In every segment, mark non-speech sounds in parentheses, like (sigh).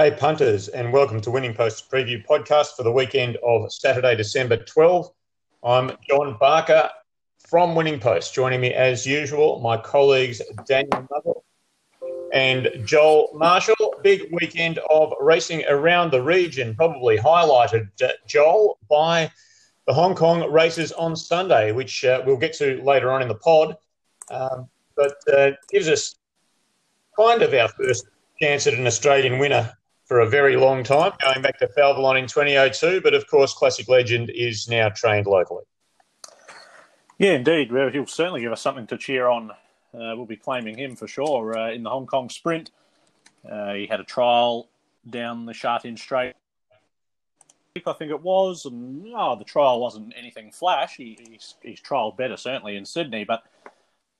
G'day, punters, and welcome to Winning Post's preview podcast for the weekend of Saturday, December 12. I'm John Barker from Winning Post. Joining me, as usual, my colleagues Daniel Nuttall and Joel Marshall. Big weekend of racing around the region, probably highlighted, uh, Joel, by the Hong Kong races on Sunday, which uh, we'll get to later on in the pod. Um, but uh, gives us kind of our first chance at an Australian winner for a very long time, going back to Falvelon in 2002. But of course, Classic Legend is now trained locally. Yeah, indeed. Well, he'll certainly give us something to cheer on. Uh, we'll be claiming him for sure uh, in the Hong Kong Sprint. Uh, he had a trial down the Sha Tin Straight, I think it was, and oh, the trial wasn't anything flash. He, he's, he's trialled better certainly in Sydney, but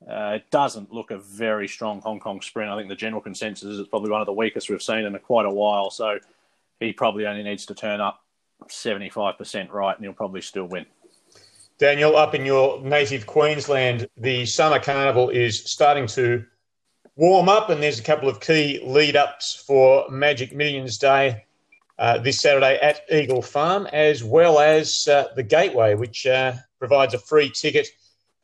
uh, it doesn't look a very strong Hong Kong sprint. I think the general consensus is it's probably one of the weakest we've seen in a, quite a while. So he probably only needs to turn up 75% right and he'll probably still win. Daniel, up in your native Queensland, the summer carnival is starting to warm up, and there's a couple of key lead ups for Magic Millions Day uh, this Saturday at Eagle Farm, as well as uh, the Gateway, which uh, provides a free ticket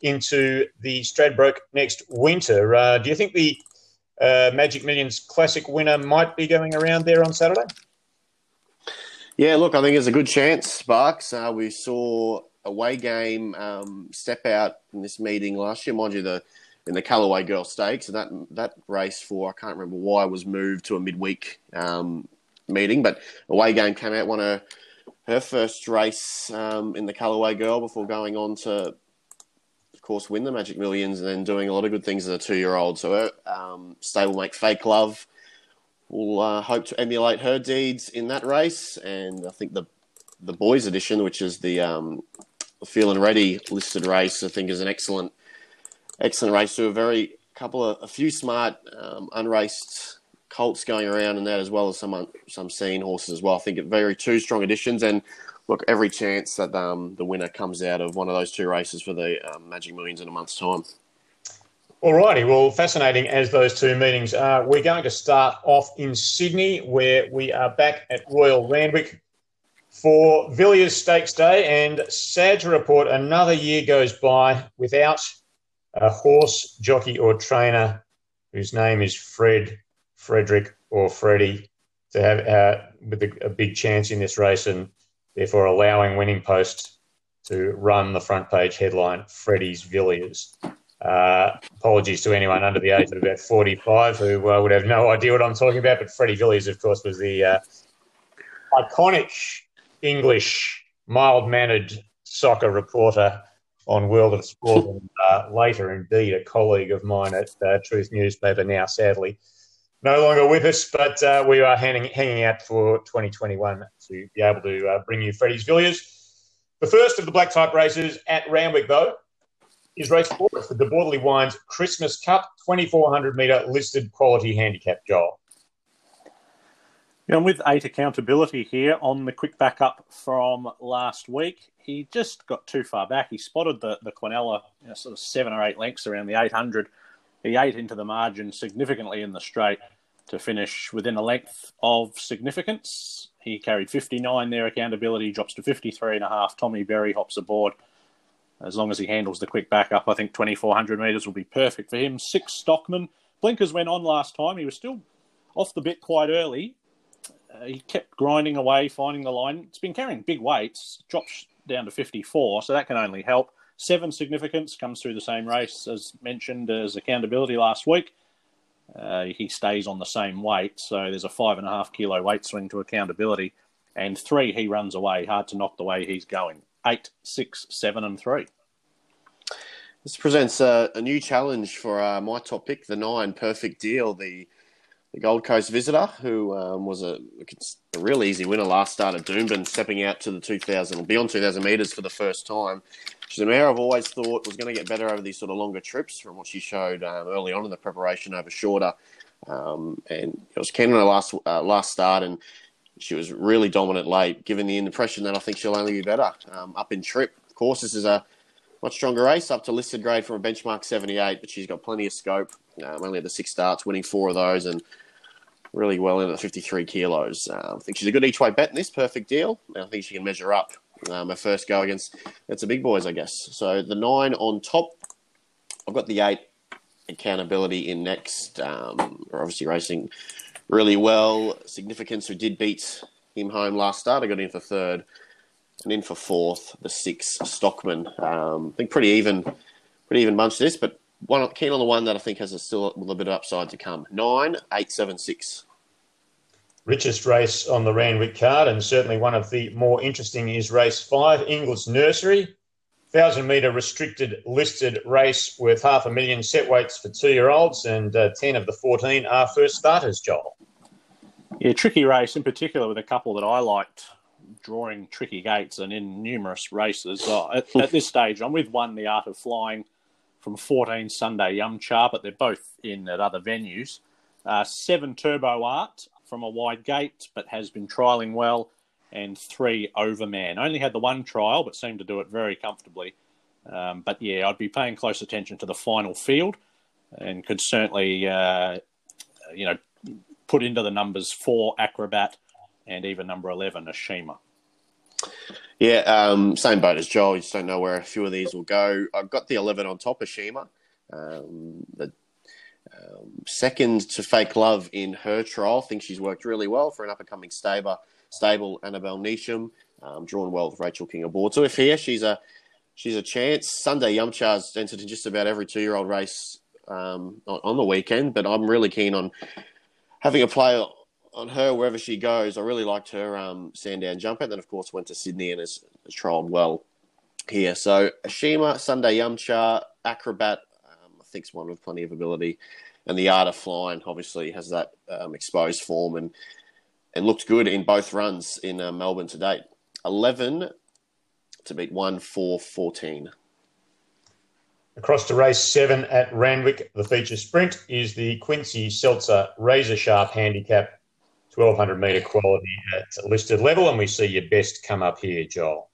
into the Stradbroke next winter. Uh, do you think the uh, Magic Millions Classic winner might be going around there on Saturday? Yeah, look, I think there's a good chance, Sparks. Uh, we saw away game um, step out in this meeting last year, mind you, the in the Callaway Gal Stakes, and that that race for I can't remember why was moved to a midweek um, meeting, but away game came out, won her first race um, in the Callaway Gal before going on to course, win the Magic Millions and then doing a lot of good things as a two year old. So, um, stablemate Fake Love will uh, hope to emulate her deeds in that race. And I think the the boys edition, which is the um, Feeling Ready listed race, I think is an excellent excellent race. To a very couple of a few smart um, unraced colts going around in that as well as some some seen horses as well. I think it very two strong additions and look, every chance that um, the winner comes out of one of those two races for the um, Magic Millions in a month's time. Alrighty, well, fascinating as those two meetings are. We're going to start off in Sydney, where we are back at Royal Randwick for Villiers Stakes Day, and sad to report, another year goes by without a horse, jockey, or trainer whose name is Fred, Frederick, or Freddie to have uh, with a, a big chance in this race. And therefore allowing Winning Post to run the front page headline Freddie's Villiers. Uh, apologies to anyone under the age of about 45 who uh, would have no idea what I'm talking about, but Freddie Villiers, of course, was the uh, iconic English, mild mannered soccer reporter on World of Sport, and uh, later, indeed, a colleague of mine at uh, Truth Newspaper, now sadly no longer with us, but uh, we are hanging, hanging out for 2021 to be able to uh, bring you Freddie's Villiers. The first of the black type races at Randwick, though, is race four for the Borderly Wines Christmas Cup, 2400 metre listed quality handicap, Joel. I'm with eight accountability here on the quick backup from last week. He just got too far back. He spotted the, the Quinella you know, sort of seven or eight lengths around the 800. He ate into the margin significantly in the straight to finish within a length of significance. He carried 59 there. Accountability drops to 53 and a half. Tommy Berry hops aboard. As long as he handles the quick backup, I think 2400 metres will be perfect for him. Six Stockman. Blinkers went on last time. He was still off the bit quite early. Uh, he kept grinding away, finding the line. It's been carrying big weights. Drops down to 54, so that can only help. Seven significance comes through the same race as mentioned as accountability last week. Uh, he stays on the same weight, so there's a five and a half kilo weight swing to accountability. And three, he runs away. Hard to knock the way he's going. Eight, six, seven, and three. This presents a, a new challenge for uh, my top pick, the nine perfect deal. The the Gold Coast visitor, who um, was a, a real easy winner last start at Doomben, stepping out to the 2,000 beyond 2,000 metres for the first time. She's a mare I've always thought was going to get better over these sort of longer trips from what she showed um, early on in the preparation over shorter. Um, and it was her last, uh, last start, and she was really dominant late, giving the impression that I think she'll only be better um, up in trip. Of course, this is a much stronger race, up to listed grade from a benchmark 78, but she's got plenty of scope. Um, only had the six starts, winning four of those, and really well in at 53 kilos. Um, I think she's a good each way bet in this perfect deal. I think she can measure up. Um, her first go against it's the big boys, I guess. So the nine on top. I've got the eight accountability in next. Um, we're obviously racing really well. Significance, who did beat him home last start. I got in for third and in for fourth. The six Stockman. Um, I think pretty even, pretty even bunch this, but one keen on the one that I think has a still a little bit of upside to come. Nine eight seven six. Richest race on the Randwick card, and certainly one of the more interesting is race five, Inglis Nursery. 1,000 metre restricted listed race worth half a million set weights for two year olds, and uh, 10 of the 14 are first starters, Joel. Yeah, tricky race in particular with a couple that I liked drawing tricky gates and in numerous races. Uh, at, at, this stage, I'm with one, The Art of Flying, from 14 Sunday Yumcha, but they're both in at other venues. Uh, seven Turbo Art from a wide gate, but has been trialling well. And three Overman. Only had the one trial, but seemed to do it very comfortably. Um, but yeah, I'd be paying close attention to the final field, and could certainly, uh, you know, put into the numbers four Acrobat and even number eleven Ashima. Yeah, um, same boat as Joel. Just don't know where a few of these will go. I've got the 11 on top of Shima. Um, the um, second to Fake Love in her trial. I think she's worked really well for an up and coming stable, stable Annabelle Neesham. Um, drawn well with Rachel King aboard. So if here, she's a she's a chance. Sunday Yumcha's entered in just about every two year old race um, on the weekend, but I'm really keen on having a play on her wherever she goes. I really liked her um, Sandown jumper. And then, of course, went to Sydney and has, has trialled well here. So, Ashima, Sunday Yumcha, Acrobat, um, I think, is one with plenty of ability. And the art of flying obviously has that um, exposed form and and looked good in both runs in uh, Melbourne to date. 11 to beat 1 4 14. Across to race seven at Randwick, the feature sprint is the Quincy Seltzer Razor Sharp Handicap 1200 metre quality at listed level, and we see your best come up here, Joel.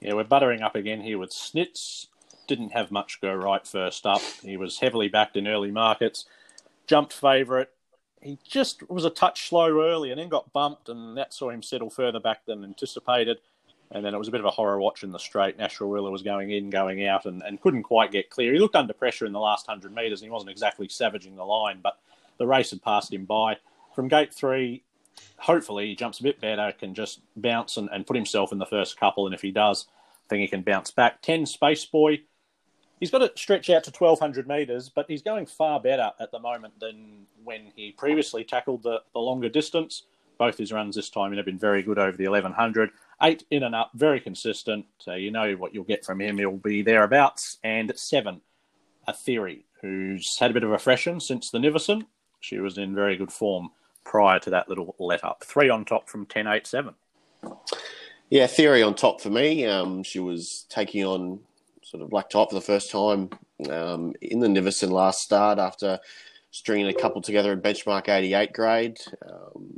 Yeah, we're buttering up again here with Snitz. Didn't have much go right first up. He was heavily backed in early markets, jumped favourite. He just was a touch slow early and then got bumped, and that saw him settle further back than anticipated. And then it was a bit of a horror watch in the straight. Nash Rawiller was going in, going out, and, and couldn't quite get clear. He looked under pressure in the last 100 metres, and he wasn't exactly savaging the line, but the race had passed him by from gate three, hopefully he jumps a bit better, can just bounce and, and put himself in the first couple. And if he does, I think he can bounce back. 10 Space Boy. He's got to stretch out to 1200 metres, but he's going far better at the moment than when he previously tackled the, the longer distance. Both his runs this time have been very good over the 1100. Eight in and up, very consistent. So you know what you'll get from him. He'll be thereabouts. And seven, a theory, who's had a bit of a freshen since the Nivison. She was in very good form prior to that little let up. Three on top from 10 8 7. Yeah, Theory on top for me. Um, she was taking on sort of black top for the first time um, in the Nivison last start after stringing a couple together in benchmark 88 grade. Um,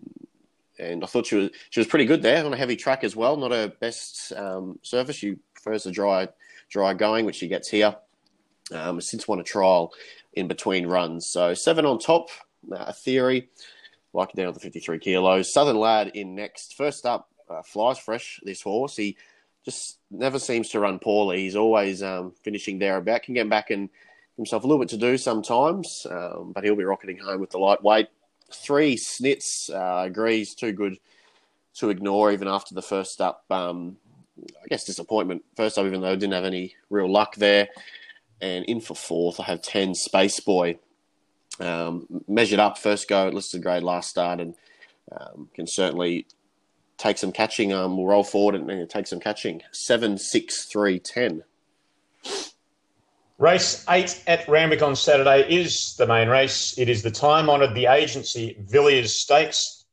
and I thought she was she was pretty good there on a heavy track as well. Not her best um, surface. She prefers the dry dry going, which she gets here. Um, since won a trial in between runs, so seven on top. Uh, theory, like down to 53 kilos. Southern Lad in next. First up, uh, flies fresh, this horse. He just never seems to run poorly. He's always um, finishing there about. Can get back and himself a little bit to do sometimes, um, but he'll be rocketing home with the lightweight. Three Snitz uh, agrees too good to ignore even after the first up. Um, I guess disappointment first up, even though I didn't have any real luck there. And in for fourth, I have ten Space Boy um, measured up first go, listed grade last start, and um, can certainly take some catching. Um, we'll roll forward and, and take some catching. Seven, six, three, ten. Race eight at Randwick on Saturday is the main race. It is the time honoured the agency Villiers Stakes,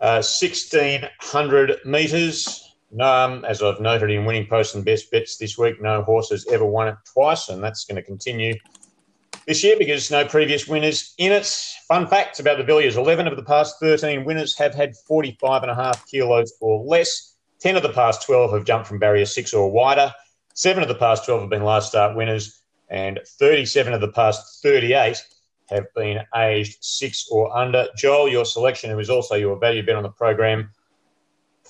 uh, 1600 metres. Um, as I've noted in winning post and best bets this week, no horse has ever won it twice, and that's going to continue this year because no previous winners in it. Fun facts about the Villiers 11 of the past 13 winners have had 45.5 kilos or less. 10 of the past 12 have jumped from barrier 6 or wider. 7 of the past 12 have been last start winners. And 37 of the past 38 have been aged six or under. Joel, your selection, who is also your value bet on the program,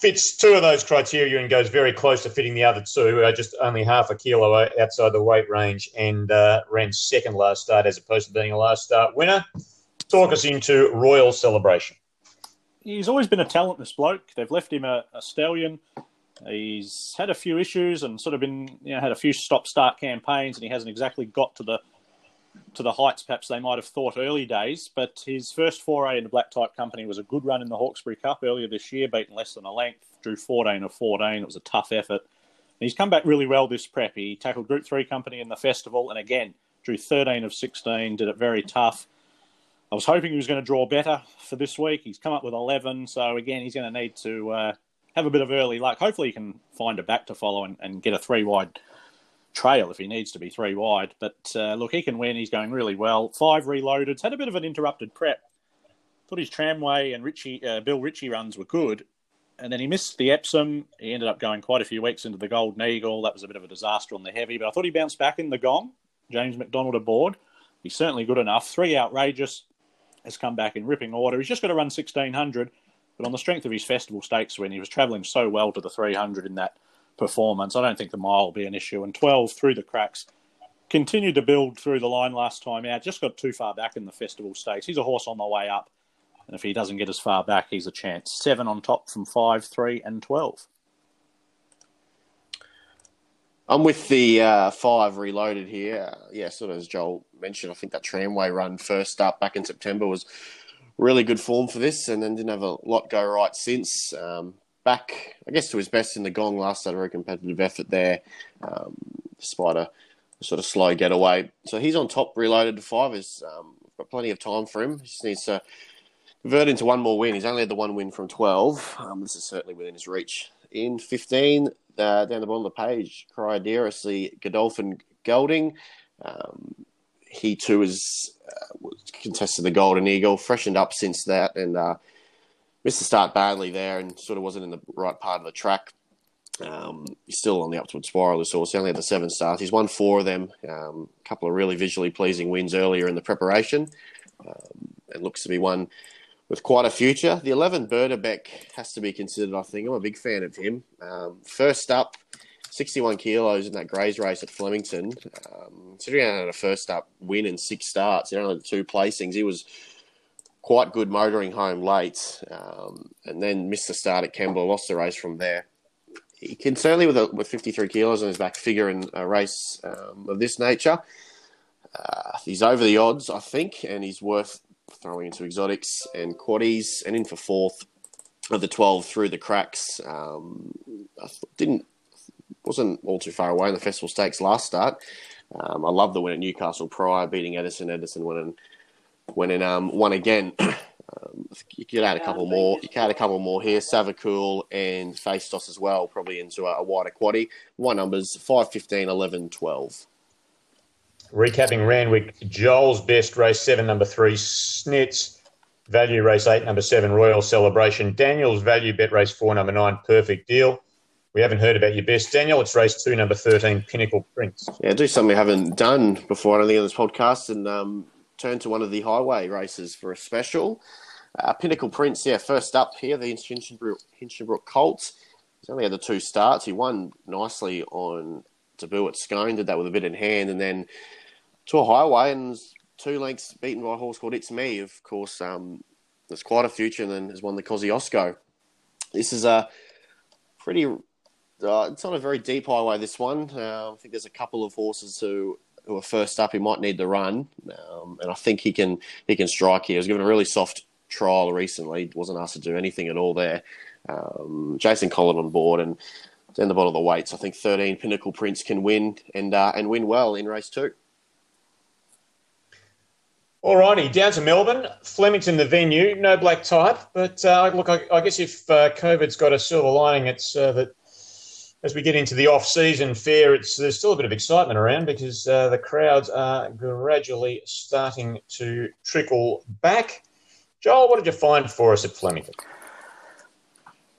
fits two of those criteria and goes very close to fitting the other two, uh, just only half a kilo outside the weight range and uh, ran second last start as opposed to being a last start winner. Talk us into Royal Celebration. He's always been a talentless bloke. They've left him a, a stallion. He's had a few issues and sort of been, you know, had a few stop-start campaigns, and he hasn't exactly got to the to the heights perhaps they might have thought early days. But his first foray into Black Type Company was a good run in the Hawkesbury Cup earlier this year, beaten less than a length, drew 14 of 14. It was a tough effort. And he's come back really well this prep. He tackled Group 3 Company in the festival and again drew 13 of 16, did it very tough. I was hoping he was going to draw better for this week. He's come up with 11, so again, he's going to need to uh, have a bit of early luck. Hopefully, he can find a back to follow and, and get a three wide trail if he needs to be three wide. But uh, look, he can win. He's going really well. Five reloaded. Had a bit of an interrupted prep. Thought his tramway and Richie, uh, Bill Ritchie runs were good. And then he missed the Epsom. He ended up going quite a few weeks into the Golden Eagle. That was a bit of a disaster on the heavy, but I thought he bounced back in the gong. James McDonald aboard. He's certainly good enough. Three outrageous has come back in ripping order. He's just got to run 1600, but on the strength of his festival stakes win, he was travelling so well to the 300 in that performance. I don't think the mile will be an issue. And 12 through the cracks. Continued to build through the line last time out. Just got too far back in the festival stakes. He's a horse on the way up. And if he doesn't get as far back, he's a chance. Seven on top from five, three, and 12. I'm with the uh, five reloaded here. Yeah, sort of as Joel mentioned, I think that tramway run first up back in September was really good form for this, and then didn't have a lot go right since. Um, back, I guess, to his best in the gong last very competitive effort there, um, despite a, sort of slow getaway. So he's on top, reloaded to five. Is um, got plenty of time for him. He just needs to convert into one more win. He's only had the one win from twelve. Um, this is certainly within his reach. In fifteen, uh, down the bottom of the page, Cryodera, the Godolphin Gelding. Um, he too has uh, contested the Golden Eagle, freshened up since that, and uh, missed the start badly there and sort of wasn't in the right part of the track. Um, he's still on the upward spiral, this horse. He only had the seven starts. He's won four of them. Um, a couple of really visually pleasing wins earlier in the preparation. Um, and looks to be one with quite a future. The 11 Berdebeck has to be considered, I think. I'm a big fan of him. Um, first up, 61 kilos in that Greys race at Flemington. Um, considering he had a first up win in six starts, he only had two placings. He was quite good motoring home late, um, and then missed the start at Kembla, lost the race from there. He can certainly, with a, with 53 kilos on his back, figure in a race um, of this nature. Uh, he's over the odds, I think, and he's worth throwing into exotics and quaddies, and in for fourth of the 12 through the cracks. Um, I didn't wasn't all too far away in the festival stakes last start. Um, I love the win at Newcastle prior, beating Edison. Edison winning went in um, one again. (clears throat) Um, you could add a couple more. You could add a couple more here. Savacool and Facetos as well, probably into a, a wider quaddy. One numbers 5, 15, 11, 12. Recapping Randwick, Joel's best race seven, number three, Snitz. Value race eight, number seven, Royal Celebration. Daniel's value bet race four, number nine, Perfect Deal. We haven't heard about your best, Daniel. It's race two, number 13, Pinnacle Prince. Yeah, do something we haven't done before, I don't think, on this podcast. And um, turn to one of the highway races for a special. Uh, Pinnacle Prince, yeah, first up here, the Hinchinbrook, Hinchinbrook Colts. He's only had the two starts. He won nicely on debut at Scone, did that with a bit in hand, and then to a highway and two lengths beaten by a horse called It's Me. Of course, um, there's quite a future, and then has won the Kosciuszko. This is a pretty. Uh, it's not a very deep highway. This one, uh, I think there's a couple of horses who who are first up, he might need the run, um, and I think he can he can strike here. He was given a really soft trial recently, wasn't asked to do anything at all there. Um, Jason Collett on board, and down the bottom of the weights, I think 13 Pinnacle Prince can win and uh, and win well in race two. All righty, down to Melbourne, Flemington, the venue. No black type, but uh, look, I, I, guess if uh, COVID's got a silver lining, it's uh, that as we get into the off-season fair, it's there's still a bit of excitement around because uh, the crowds are gradually starting to trickle back. Joel, what did you find for us at Flemington?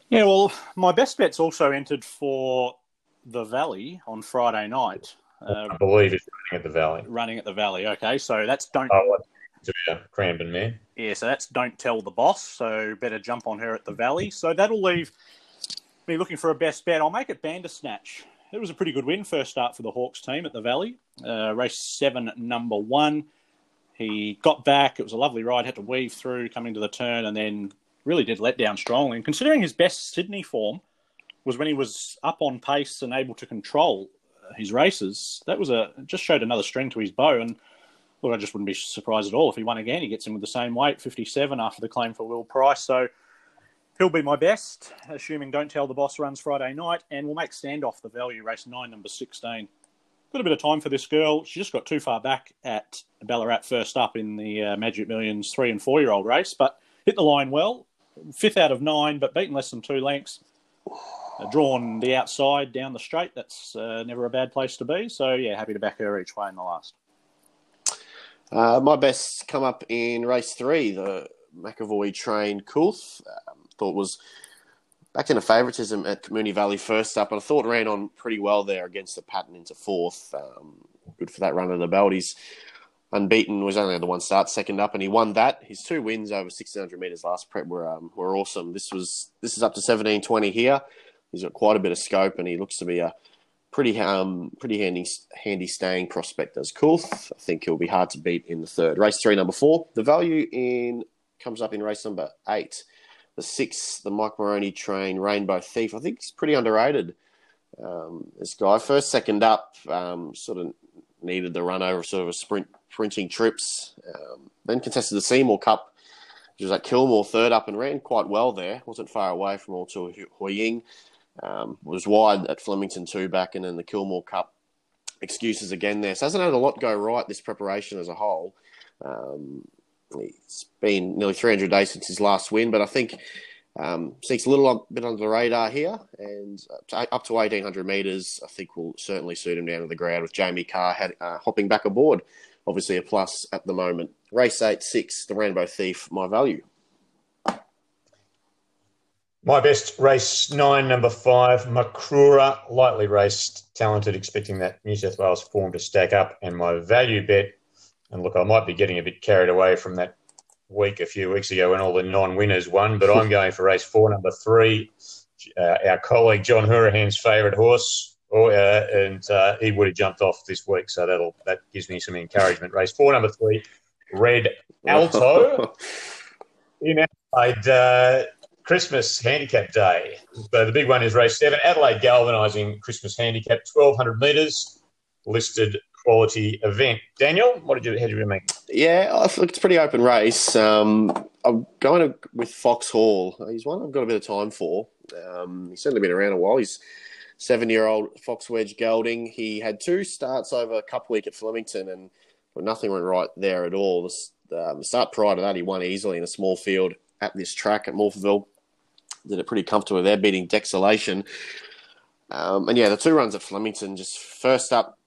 Yeah, well, my best bet's also entered for the Valley on Friday night. Uh, I believe it's running at the Valley. Running at the Valley. Okay, so that's don't oh, to be a Cranbourne man. Yeah, so that's Don't Tell the Boss. So better jump on her at the Valley. So that'll leave me looking for a best bet. I'll make it Bandersnatch. It was a pretty good win first start for the Hawkes team at the Valley. Uh, race seven, number one. He got back. It was a lovely ride. Had to weave through coming to the turn, and then really did let down strongly. And considering his best Sydney form was when he was up on pace and able to control his races, that was a just showed another string to his bow. And look, I just wouldn't be surprised at all if he won again. He gets in with the same weight, 57 after the claim for Will Price. So he'll be my best, assuming Don't Tell the Boss runs Friday night, and we'll make standoff the value race nine, number 16 got a bit of time for this girl. She just got too far back at Ballarat first up in the uh, Magic Millions three and four year old race, but hit the line well. Fifth out of nine, but beaten less than two lengths. Uh, drawn the outside down the straight. That's uh, never a bad place to be. So, yeah, happy to back her each way in the last. Uh, my best come up in race three, the McEvoy train Coolth. Um, thought was back into favouritism at Moonee Valley first up, and I thought ran on pretty well there against the pattern into fourth. Um, good for that run of the belt. He's unbeaten, was only the one start, second up, and he won that. His two wins over 1600 metres last prep were um, were awesome. This was this is up to 1720 here. He's got quite a bit of scope, and he looks to be a pretty um pretty handy handy staying prospect as cool. I think he'll be hard to beat in the third race. Three, number four. The value in comes up in race number eight the six, the Mike Moroney train, Rainbow Thief. I think he's pretty underrated. Um, this guy, first, second up, um, sort of needed the run over sort of sprint, sprinting trips. Um, then contested the Seymour Cup, which was at Kilmore, third up, and ran quite well there. wasn't far away from all to Hoying. Um, was wide at Flemington two back, and then the Kilmore Cup excuses again there. So hasn't had a lot go right this preparation as a whole. Um, it's been nearly 300 days since his last win, but I think um, a little bit under the radar here, and up to 1800 metres, I think will certainly suit him down to the ground with Jamie Kah had, uh, hopping back aboard. Obviously, a plus at the moment. Race 8 6, the Rainbow Thief, my value. My best race nine, number five, Macrura, lightly raced, talented, expecting that New South Wales form to stack up. And my value bet and look, I might be getting a bit carried away from that week a few weeks ago when all the non-winners won, but I'm (laughs) going for race four, number three. Uh, our colleague John Hourihan's favourite horse, uh, and uh, he would have jumped off this week, so that'll that gives me some encouragement. Race four, number three, Red Alto (laughs) in Adelaide. Uh, Christmas Handicap Day. So the big one is race seven, Adelaide Galvanising Christmas Handicap, 1200 metres, listed quality event. Daniel, what did you how did you make? Yeah, I think it's a pretty open race. Um, I'm going to, with Foxhall. He's one I've got a bit of time for. Um, he's certainly been around a while. He's seven-year-old Fox Wedge gelding. He had two starts over a Cup Week at Flemington, and well, nothing went right there at all. The, um, start prior to that, he won easily in a small field at this track at Morphettville. Did it pretty comfortably there, beating Dexalation. Um, and yeah, the two runs at Flemington, just first up,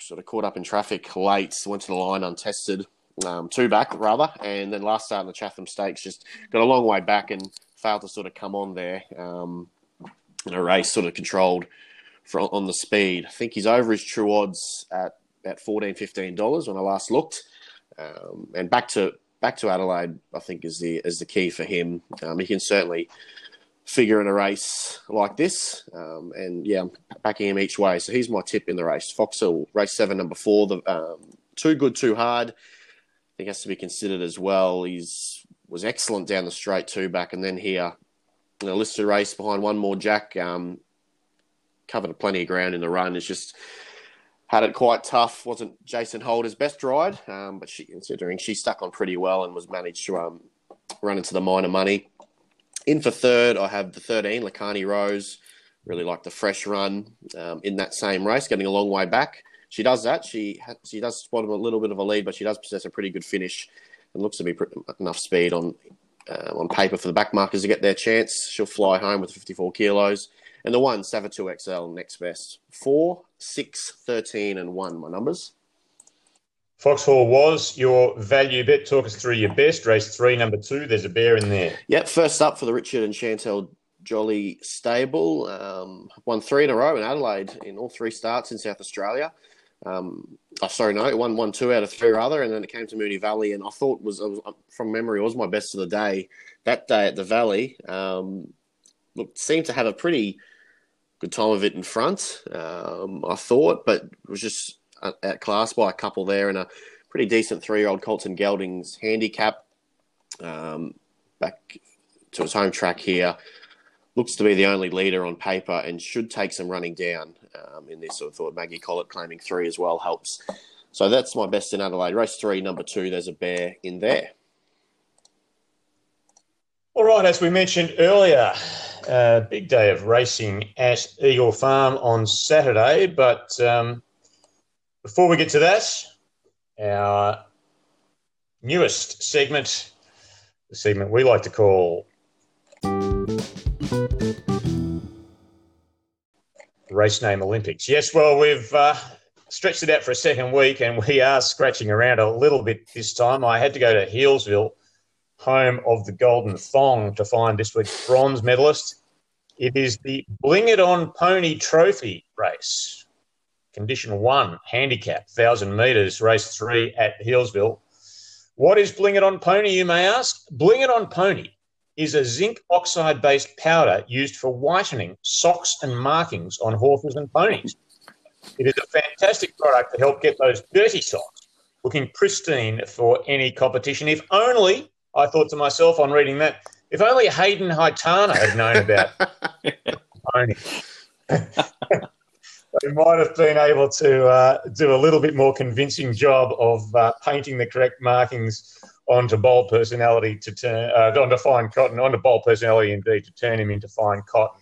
sort of caught up in traffic late, went to the line untested, um, two back rather, and then last start in the Chatham Stakes just got a long way back and failed to sort of come on there um, in a race sort of controlled for, on the speed. I think he's over his true odds at about 14 $15 when I last looked. Um, and back to back to Adelaide, I think is the is the key for him. Um, he can certainly figure in a race like this. Um, and yeah, I'm backing him each way. So he's my tip in the race. Foxhall, race seven, number four. The um, too good, too hard. I think has to be considered as well. He's was excellent down the straight two back, and then here, in a listed race behind one more Jack. Um, covered plenty of ground in the run. It's just had it quite tough. Wasn't Jason Holder's best ride, um, but she, considering she stuck on pretty well and was managed to um, run into the minor money. In for third, I have the 13, Lacani Rose. Really like the fresh run um, in that same race, getting a long way back. She does that. She ha- she does spot a little bit of a lead, but she does possess a pretty good finish and looks to be enough speed on uh, on paper for the back markers to get their chance. She'll fly home with 54 kilos. And the one, Sava 2XL, next best. 4, 6, 13, and 1, my numbers. Foxhall was your value bet. Talk us through your best. Race three, number two. There's a bear in there. Yep. First up for the Richard and Chantal Jolly stable. Um, won three in a row in Adelaide in all three starts in South Australia. Um, oh, sorry, no, it won one two out of three rather, and then it came to Moonee Valley, and I thought was, was from memory was my best of the day that day at the Valley. Um, look, seemed to have a pretty good time of it in front. Um, I thought, but was just outclassed by a couple there and a pretty decent three-year-old Colton Geldings handicap. Um, back to his home track here. Looks to be the only leader on paper and should take some running down um, in this. I thought Maggie Collett claiming three as well helps. So that's my best in Adelaide. Race three, number two, there's a bear in there. All right, as we mentioned earlier, uh, big day of racing at Eagle Farm on Saturday. But um, before we get to that, our newest segment, the segment we like to call Race Name Olympics. Yes, well, we've uh, stretched it out for a second week and we are scratching around a little bit this time. I had to go to Healesville home of the Golden Thong to find this week's bronze medalist. It is the Bling It On Pony Trophy race. Condition one, handicap, 1,000 metres, race three at Healesville. What is Bling It On Pony, you may ask? Bling It On Pony is a zinc oxide based powder used for whitening socks and markings on horses and ponies. It is a fantastic product to help get those dirty socks looking pristine for any competition, if only I thought to myself on reading that, if only Hayden Haitana had known about (laughs) pony, (laughs) they might have been able to uh, do a little bit more convincing job of uh, painting the correct markings onto bold personality to turn uh, onto fine cotton, onto bold personality indeed to turn him into fine cotton.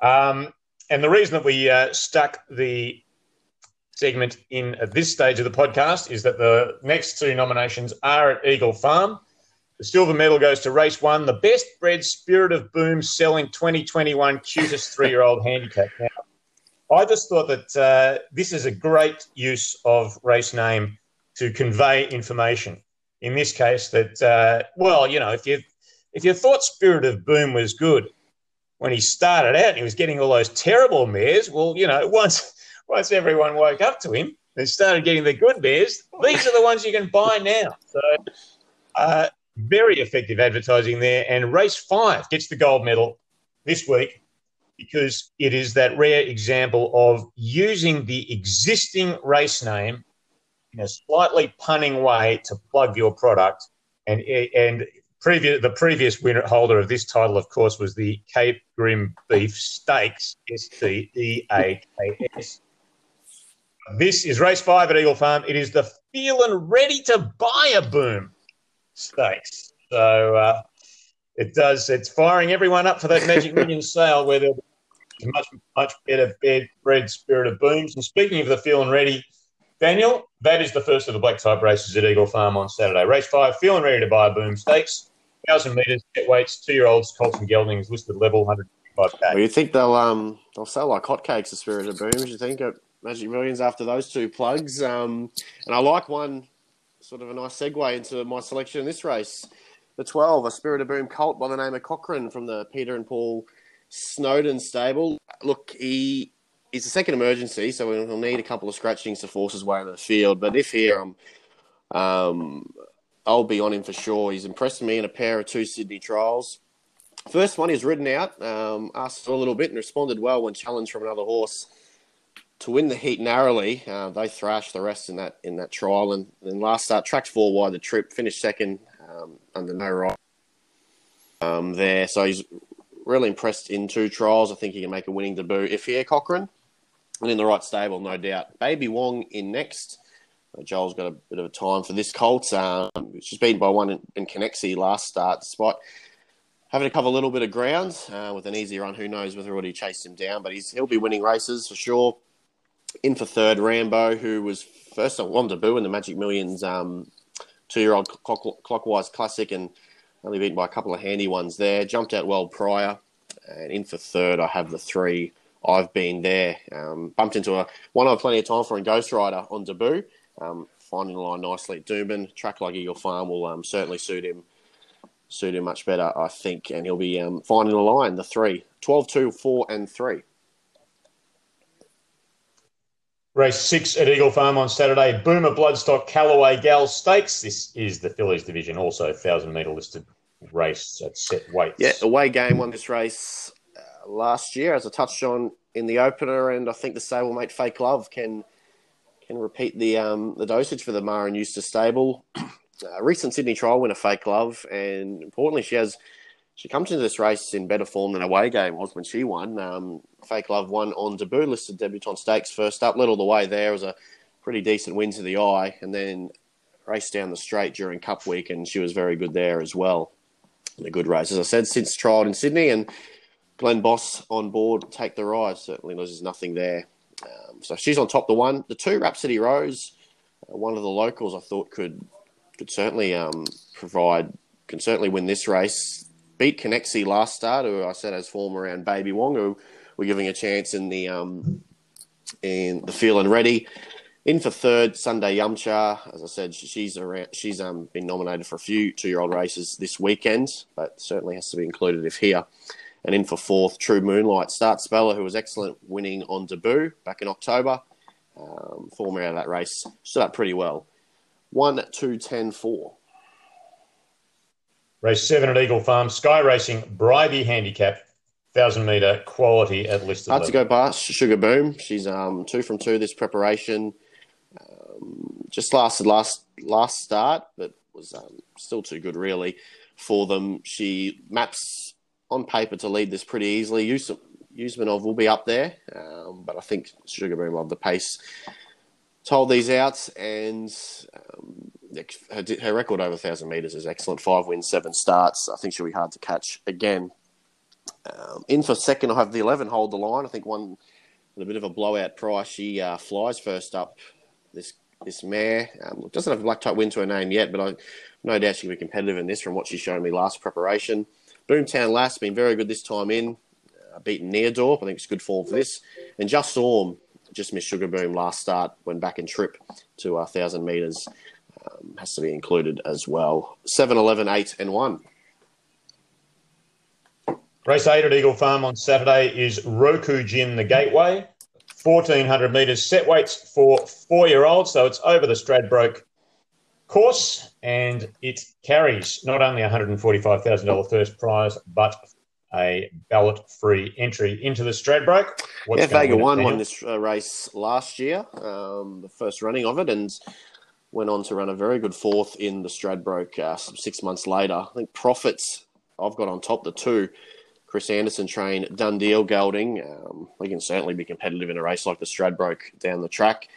Um, and the reason that we uh, stuck the segment in at this stage of the podcast is that the next two nominations are at Eagle Farm. The silver medal goes to race one, the best bred Spirit of Boom selling 2021 cutest three year old handicap. Now, I just thought that uh, this is a great use of race name to convey information. In this case, that uh, well, you know, if you if you thought Spirit of Boom was good when he started out, and he was getting all those terrible mares. Well, you know, (laughs) once once everyone woke up to him and started getting the good mares, these are the ones you can buy now. So. Uh, very effective advertising there. And race five gets the gold medal this week because it is that rare example of using the existing race name in a slightly punning way to plug your product. And, and previous, the previous winner holder of this title, of course, was the Cape Grim Beef Steaks, S T E A K S. This is race five at Eagle Farm. It is the feeling ready to buy a boom stakes. So uh, it does. It's firing everyone up for that Magic (laughs) Million sale where there'll be much much better bred spirit of booms. And speaking of the feeling ready, Daniel, that is the first of the black type races at Eagle Farm on Saturday. Race five, feeling ready to buy a boom stakes, thousand metres, set weights, two year olds, colts and Geldings, listed level, 155k. Well, you think they'll um they'll sell like hotcakes the spirit of booms? You think at Magic Millions after those two plugs? Um, and I like one sort of a nice segue into my selection in this race. The 12, a Spirit of Boom colt by the name of Cochrane from the Peter and Paul Snowden stable. Look, he is a second emergency, so we'll need a couple of scratchings to force his way into the field. But if here, um, um, I'll be on him for sure. He's impressed me in a pair of two Sydney trials. First one he's ridden out, um, asked for a little bit and responded well when challenged from another horse to win the heat narrowly. Uh, they thrashed the rest in that in that trial, and then last start tracked four wide the trip, finished second um, under no right um, there. So he's really impressed in two trials. I think he can make a winning debut if here Cochrane, and in the right stable, no doubt. Baby Wong in next. Uh, Joel's got a bit of a time for this Colt. Um, she's beaten by one in, in last start, despite having to cover a little bit of ground uh, with an easy run. Who knows whether already chased him down, but he'll be winning races for sure in for third, Rambo, who was first on debut in the Magic Millions um, two-year-old clock- clockwise classic and only beaten by a couple of handy ones there. Jumped out well prior, and in for third, I have the three. I've been there. Um, bumped into a one I have plenty of time for in Ghost Rider on debut. Um, finding the line nicely at Doomben. Track like Eagle Farm will um, certainly suit him suit him much better, I think, and he'll be um, finding the line, the three. 12, 2, 4, and 3. Race six at Eagle Farm on Saturday. Boomer Bloodstock Callaway Gal Stakes. This is the fillies division, also 1,000 metre listed race at set weights. Yeah, away game won this race uh, last year, as I touched on in the opener, and I think the stablemate Fake Love can can repeat the um, the dosage for the Maher Eustace stable. (clears throat) Uh, recent Sydney trial winner, Fake Love, and importantly, she has she comes into this race in better form than away game was when she won. Um, Fake Love won on debut listed debutant stakes first up, led all the way there. was a pretty decent win to the eye, and then raced down the straight during Cup week, and she was very good there as well. And a good race, as I said, since trialled in Sydney, and Glenn Boss on board, take the ride. Certainly, there's nothing there. Um, so she's on top. The one, the two, Rhapsody Rose, uh, one of the locals, I thought could could certainly um, provide, can certainly win this race. Beat Connexy last start, who I said has form around Baby Wong, who we're giving a chance in the um, in the feeling ready. In for third, Sunday Yumcha. As I said, she's around, she's um, been nominated for a few two-year-old races this weekend, but certainly has to be included if here. And in for fourth, True Moonlight. Start Speller, who was excellent winning on debut back in October. Um, form out of that race stood up pretty well. 1 2 10 4. Race 7 at Eagle Farm. Sky Racing, Bribie Handicap, 1,000 metre quality at listed Hard to go past Sugar Boom. She's um, two from two this preparation. Um, just lasted last last start, but was um, still too good, really, for them. She maps on paper to lead this pretty easily. Usmanov will be up there, um, but I think Sugar Boom will have the pace told these out, and um, her, her, record over 1,000 metres is excellent. Five wins, seven starts. I think she'll be hard to catch again. Um, in for second, I have the 11 hold the line. I think one with a bit of a blowout price. She uh, flies first up. This this mare um, doesn't have a black type win to her name yet, but I no doubt she'll be competitive in this from what she's shown me last preparation. Boomtown Lass been very good this time in, uh, beaten Neerdorp. I think it's good form for this. And Just Storm just missed Sugar Boom last start, went back in trip to a 1,000 metres. Um, has to be included as well. 7, 11, 8, and 1. Race 8 at Eagle Farm on Saturday is Roku Gin the Gateway. 1,400 metres set weights for four year olds, so it's over the Stradbroke course and it carries not only $145,000 first prize, but a ballot free entry into the Stradbroke. What's yeah, Vega won won this uh, race last year, um, the first running of it, and went on to run a very good fourth in the Stradbroke uh, six months later. I think profits I've got on top the two. Chris Anderson train Dundeel gelding. Um, we can certainly be competitive in a race like the Stradbroke down the track,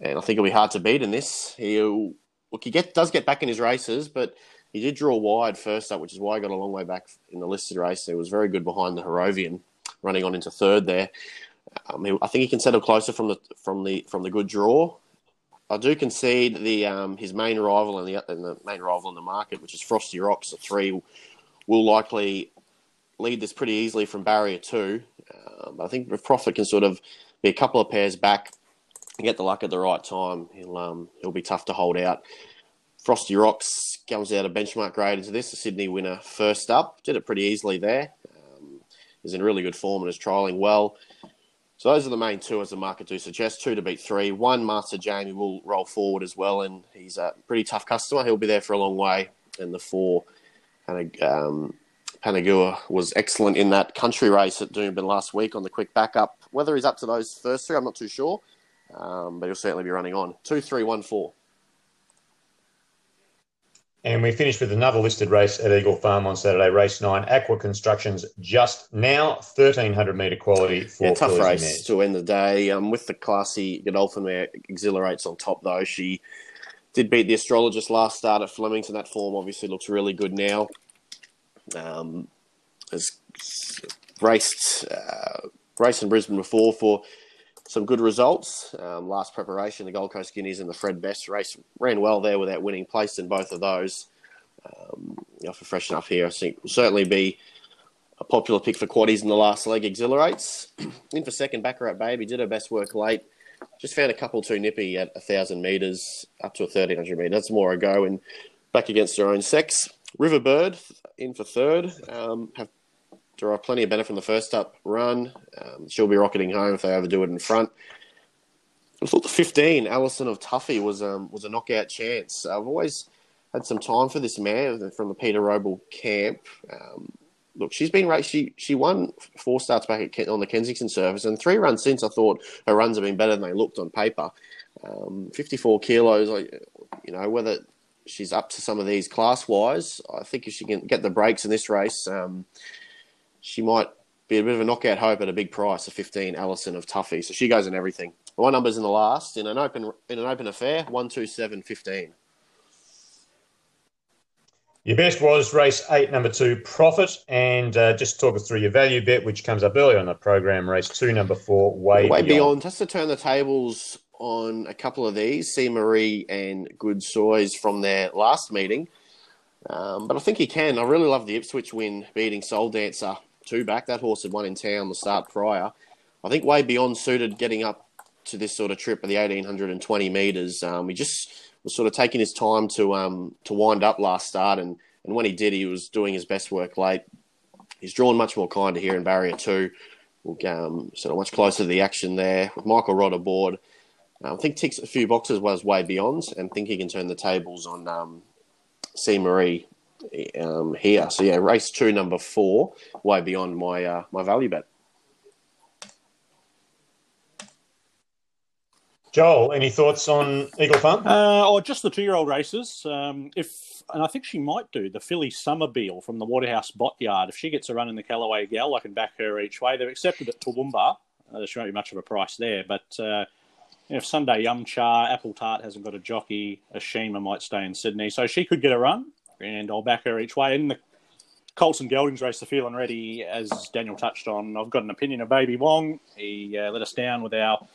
and I think it'll be hard to beat in this. He'll look, he get, does get back in his races, but he did draw wide first up, which is why he got a long way back in the listed race. He was very good behind the Harrovian, running on into third there. Um, I think he can settle closer from the from the from the good draw. I do concede the um, his main rival in the the main rival in the market, which is Frosty Rocks, a three, will likely lead this pretty easily from barrier two. Um, I think if Profit can sort of be a couple of pairs back and get the luck at the right time, he'll um, he'll be tough to hold out. Frosty Rocks comes out a benchmark grade into this, the Sydney winner first up. Did it pretty easily there. Um, is in really good form and is trialling well. So those are the main two, as the market do suggest. Two to beat three. One, Master Jamie will roll forward as well, and he's a pretty tough customer. He'll be there for a long way. And the four, um, Panagua was excellent in that country race at Doomben last week on the quick backup. Whether he's up to those first three, I'm not too sure, um, but he'll certainly be running on. Two, three, one, four. And we finished with another listed race at Eagle Farm on Saturday, race nine. Aqua Constructions just now, 1300 metre quality for yeah, tough race to end the day. Um, with the classy Godolphin mare exhilarates on top, though. She did beat the astrologist last start at Flemington. That form obviously looks really good now. Um, has raced, uh, raced in Brisbane before for some good results. Um, last preparation, the Gold Coast Guineas and the Fred Best race ran well there without winning. Placed in both of those. Um, you know, for freshen up here, I think will certainly be a popular pick for quaddies in the last leg. Exhilarates (clears throat) in for second. Baccarat Baby did her best work late. Just found a couple too nippy at thousand meters up to a thirteen hundred meter. That's more a go and back against her own sex. Riverbird in for third. Um, have derive plenty of benefit from the first up run. Um, she'll be rocketing home if they overdo it in front. I thought the 15, Allison of Tuffy, was um, was a knockout chance. I've always had some time for this man from the Peter Robl camp. Um, look, she's been raced. She she won four starts back at, on the Kensington surface, and three runs since. I thought her runs have been better than they looked on paper. Um, 54 kilos, you know, whether she's up to some of these class wise, I think if she can get the breaks in this race, um, she might be a bit of a knockout hope at a big price of 15 Allison of Tuffy. So she goes in everything. My numbers in the last in an open in an open affair one two seven fifteen. Your best was race eight, number two, Profit, and uh, just talk us through your value bet, which comes up earlier on the program. Race two, number four, Way, Way Beyond. Beyond. Just to turn the tables on a couple of these, C. Marie and Good Soys from their last meeting. Um, but I think he can. I really love the Ipswich win, beating Soul Dancer two back. That horse had won in town the start prior. I think Way Beyond suited getting up to this sort of trip of the 1820 metres. Um, he just was sort of taking his time to um, to wind up last start, and, and when he did, he was doing his best work late. He's drawn much more kinder here in barrier two, um, sort of much closer to the action there with Michael Rodd aboard. Um, I think ticks a few boxes was way beyond, and think he can turn the tables on um, C Marie um, here. So yeah, race two, number four, way beyond my uh, my value bet. Joel, any thoughts on Eagle Farm? Uh, or just the two-year-old races. Um, if and I think she might do the filly Summerbeal from the Waterhouse Bott yard. If she gets a run in the Callaway Gal, I can back her each way. They've accepted at Toowoomba. Uh, there won't be much of a price there, but uh, if Sunday Yum Cha, Apple Tart hasn't got a jockey, Ashima might stay in Sydney, so she could get a run, and I'll back her each way. In the Colson Geldings race, the feeling ready, as Daniel touched on. I've got an opinion of Baby Wong. He uh, let us down with our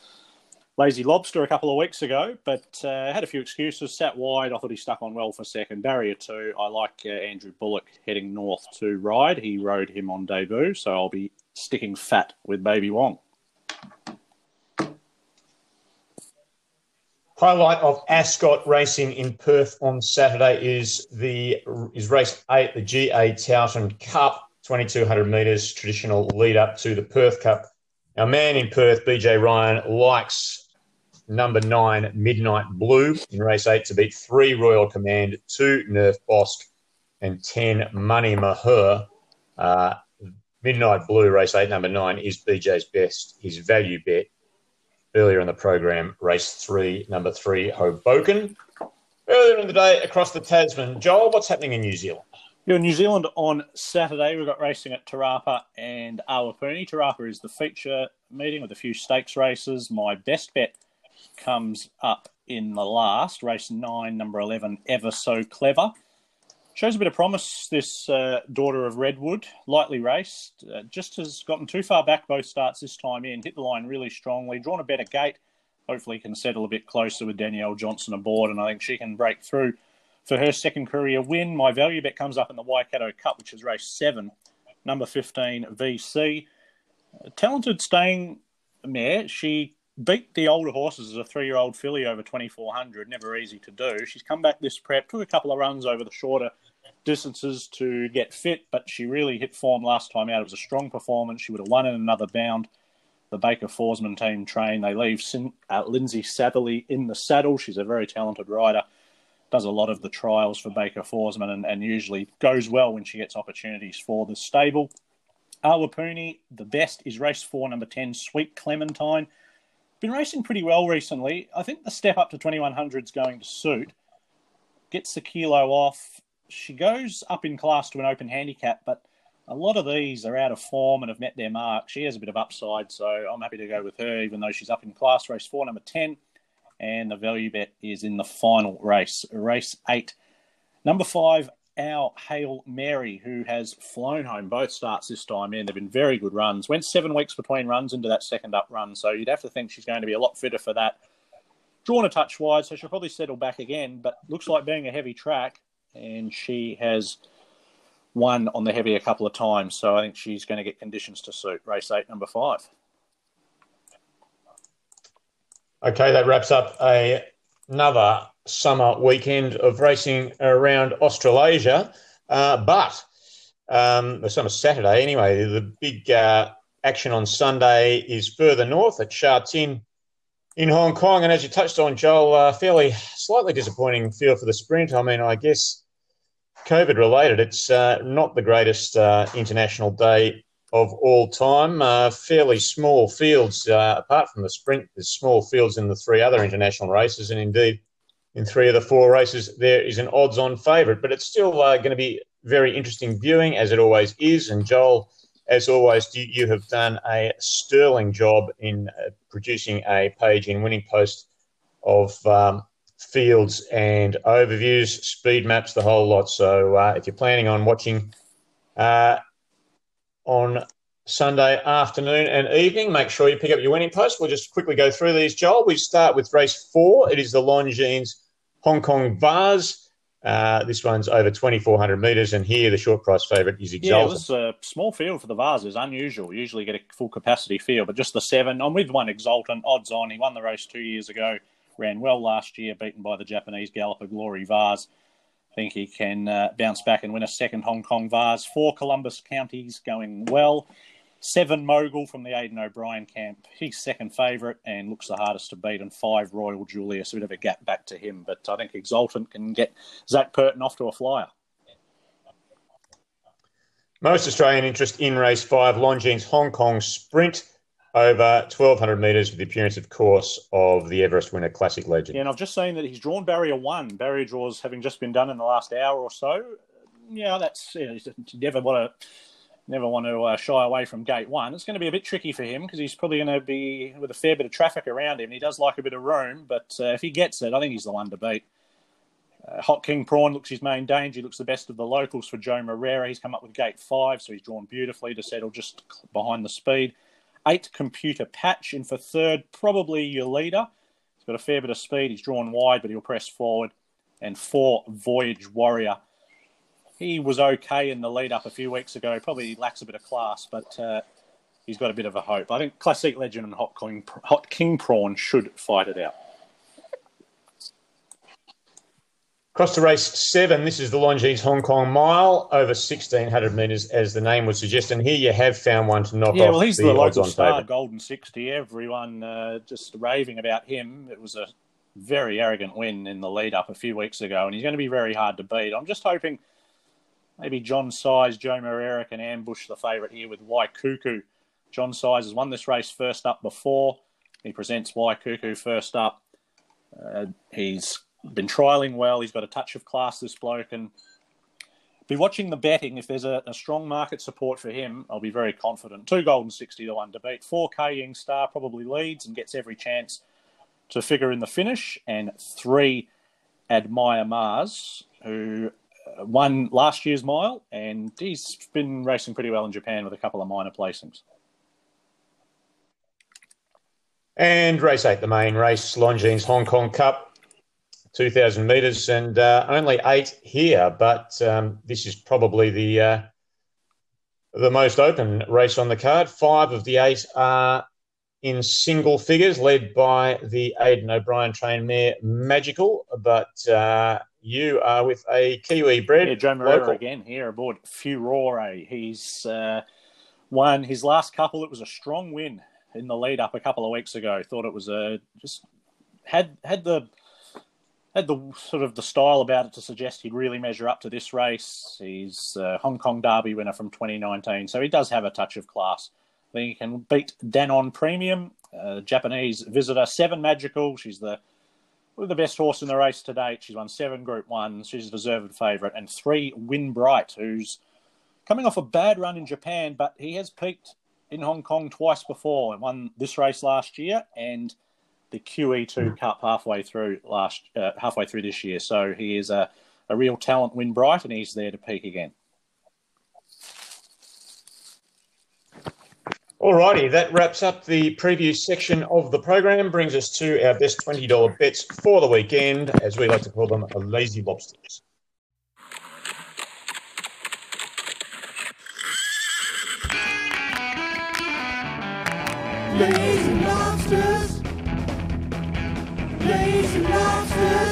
Lazy Lobster a couple of weeks ago, but uh, had a few excuses. Sat wide. I thought he stuck on well for second. Barrier two. I like uh, Andrew Bullock heading north to ride. He rode him on debut, so I'll be sticking fat with Baby Wong. Highlight of Ascot racing in Perth on Saturday is the is race eight, the GA Towton Cup, 2200 metres, traditional lead up to the Perth Cup. Our man in Perth, BJ Ryan, likes number nine, Midnight Blue, in race eight to beat three Royal Command, two Nerf Bosque, and 10 Money Mahur. Uh, Midnight Blue, race eight, number nine, is BJ's best, his value bet. Earlier in the program, race three, number three, Hoboken. Earlier in the day, across the Tasman. Joel, what's happening in New Zealand? You're in New Zealand on Saturday. We've got racing at Te Rapa and Awapuni. Te Rapa is the feature meeting with a few stakes races. My best bet comes up in the last race nine, number eleven, ever so clever. Shows a bit of promise. This uh, daughter of Redwood, lightly raced, uh, just has gotten too far back both starts this time in. Hit the line really strongly, drawn a better gate. Hopefully, can settle a bit closer with Danielle Johnson aboard, and I think she can break through for her second career win. My value bet comes up in the Waikato Cup, which is race seven, number fifteen, VC. talented staying mare. She beat the older horses as a three year old filly over 2400. Never easy to do. She's come back this prep, took a couple of runs over the shorter distances to get fit, but she really hit form last time out. It was a strong performance. She would have won in another bound. The Baker Forsman team train. They leave Sin- uh, Lynsey Satherley in the saddle. She's a very talented rider. Does a lot of the trials for Baker Forsman and, and usually goes well when she gets opportunities for the stable. Awapuni, the best is race four, number 10, Sweet Clementine been racing pretty well recently. I think the step up to 2100 is going to suit. Gets the kilo off. She goes up in class to an open handicap, but a lot of these are out of form and have met their mark. She has a bit of upside, so I'm happy to go with her, even though she's up in class. Race four, number 10. And the value bet is in the final race, race eight. Number five, our Hail Mary, who has flown home both starts this time in. They've been very good runs. Went seven weeks between runs into that second up run, so you'd have to think she's going to be a lot fitter for that. Drawn a touch wide, so she'll probably settle back again, but looks like being a heavy track, and she has won on the heavy a couple of times, so I think she's going to get conditions to suit. Race eight, number five. Okay, that wraps up a, another summer weekend of racing around Australasia. Uh, but um, the summer Saturday, anyway, the big uh, action on Sunday is further north at Sha Tin in Hong Kong. And as you touched on, Joel, uh, fairly slightly disappointing field for the sprint. I mean, I guess COVID related, it's uh, not the greatest uh, international day of all time. Uh, fairly small fields, uh, apart from the sprint, there's small fields in the three other international races. And indeed, in three of the four races, there is an odds on favourite. But it's still uh, going to be very interesting viewing, as it always is. And Joel, as always, you, have done a sterling job in uh, producing a page in Winning Post of um, fields and overviews, speed maps, the whole lot. So uh, if you're planning on watching uh, on Sunday afternoon and evening, make sure you pick up your winning post. We'll just quickly go through these, Joel. We start with race four. It is the Longines Hong Kong Vase. Uh, this one's over 2,400 metres, and here the short price favourite is Exultant. Yeah, it was a small field for the Vases, unusual. Usually get a full capacity field, but just the seven. I'm with one Exultant, odds on. He won the race two years ago, ran well last year, beaten by the Japanese Galloper Glory Vase. I think he can uh, bounce back and win a second Hong Kong Vase. Four Columbus counties going well. Seven Mogul from the Aidan O'Brien camp. He's second favourite and looks the hardest to beat. And five Royal Julius, a bit of a gap back to him. But I think Exultant can get Zac Purton off to a flyer. Most Australian interest in race five, Longines Hong Kong Sprint over 1200 metres with the appearance, of course, of the Everest winner, Classic Legend. Yeah, and I've just seen that he's drawn barrier one. Barrier draws having just been done in the last hour or so. Yeah, that's you, know, you never want to never want to uh, shy away from gate one. It's going to be a bit tricky for him because he's probably going to be with a fair bit of traffic around him. He does like a bit of room, but uh, if he gets it, I think he's the one to beat. Uh, Hot King Prawn looks his main danger. He looks the best of the locals for Joe Moreira. He's come up with gate five, so he's drawn beautifully to settle just behind the speed. Eight Computer Patch in for third, probably your leader. He's got a fair bit of speed. He's drawn wide, but he'll press forward. And four Voyage Warrior he was okay in the lead up a few weeks ago. Probably lacks a bit of class, but uh, he's got a bit of a hope. I think Classic Legend and Hot King, Hot King Prawn should fight it out. Across to race seven, this is the Longines Hong Kong Mile, over 1,600 metres, as the name would suggest. And here you have found one to knock yeah, off. Yeah, well, he's the, the local star, favourite. Golden 60. Everyone uh, just raving about him. It was a very arrogant win in the lead up a few weeks ago, and he's going to be very hard to beat. I'm just hoping maybe John Size, Joe Moreira can ambush the favourite here with Waikuku. John Size has won this race first up before. He presents Waikuku first up. Uh, he's been trialling well. He's got a touch of class, this bloke, and be watching the betting. If there's a, a, strong market support for him, I'll be very confident. Two golden 60 to one to beat. 4 Ka Ying Star probably leads and gets every chance to figure in the finish. And three Admire Mars, who won last year's mile, and he's been racing pretty well in Japan with a couple of minor placings. And race eight, the main race, Longines Hong Kong Cup, 2,000 metres, and uh, only eight here, but um, this is probably the uh, the most open race on the card. Five of the eight are in single figures, led by the Aidan O'Brien trained mare Magical, but uh, you are with a Kiwi bred. Yeah, Joe Moreira again here aboard Furore. He's uh, won his last couple. It was a strong win in the lead up a couple of weeks ago. Thought it was a just had had the had the sort of the style about it to suggest he'd really measure up to this race. He's a Hong Kong Derby winner from 2019, so he does have a touch of class. I think he can beat Danon Premium, Japanese visitor, Seven Magical. She's the the best horse in the race to date. She's won seven Group Ones. She's a deserved favourite. And three, Win Bright, who's coming off a bad run in Japan, but he has peaked in Hong Kong twice before and won this race last year and the QE2 hmm. Cup halfway through last uh, halfway through this year. So he is a, a real talent, Win Bright, and he's there to peak again. Alrighty, that wraps up the preview section of the program. Brings us to our best $20 bets for the weekend, as we like to call them, lazy lobsters. Lazy lobsters. Lazy lobsters.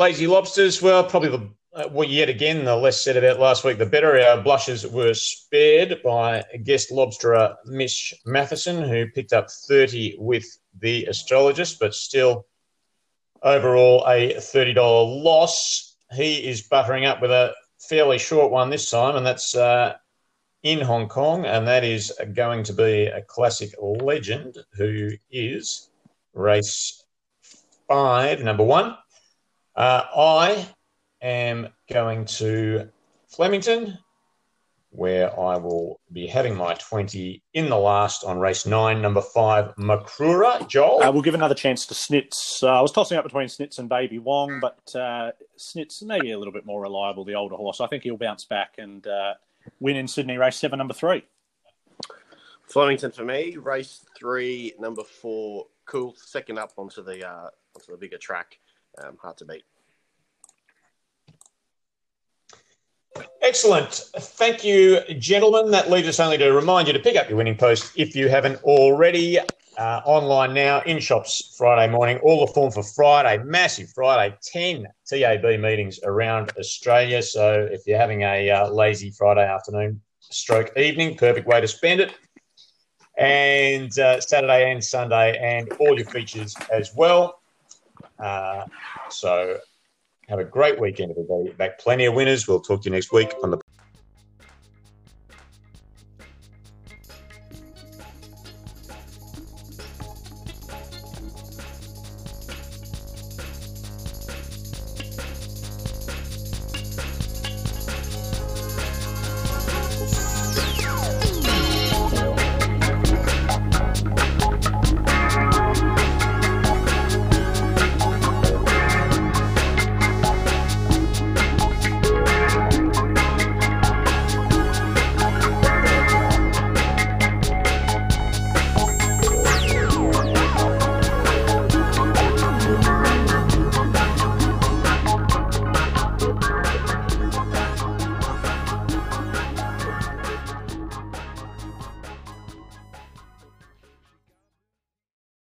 Lazy lobsters, well, probably the uh, well, yet again, the less said about last week, the better. Our blushes were spared by guest lobsterer Mish Matheson, who picked up 30 with the astrologist, but still overall a $30 loss. He is buttering up with a fairly short one this time, and that's uh, in Hong Kong, and that is going to be a classic legend who is race five, number one. Uh, I am going to Flemington, where I will be having my 20 in the last on race nine, number five, Makrura. Joel? Uh, we'll give another chance to Snitz. Uh, I was tossing up between Snitz and Baby Wong, but uh, Snitz maybe a little bit more reliable, the older horse. I think he'll bounce back and uh, win in Sydney race seven, number three. Flemington for me, race three, number four, cool. Second up onto the uh, onto the bigger track, um, hard to beat. Excellent. Thank you, gentlemen. That leaves us only to remind you to pick up your winning post if you haven't already. Uh, online now, in shops Friday morning. All the form for Friday, massive Friday, 10 TAB meetings around Australia. So if you're having a uh, lazy Friday afternoon stroke evening, perfect way to spend it. And uh, Saturday and Sunday, and all your features as well. Uh, so have a great weekend, everybody. Back plenty of winners. We'll talk to you next week on the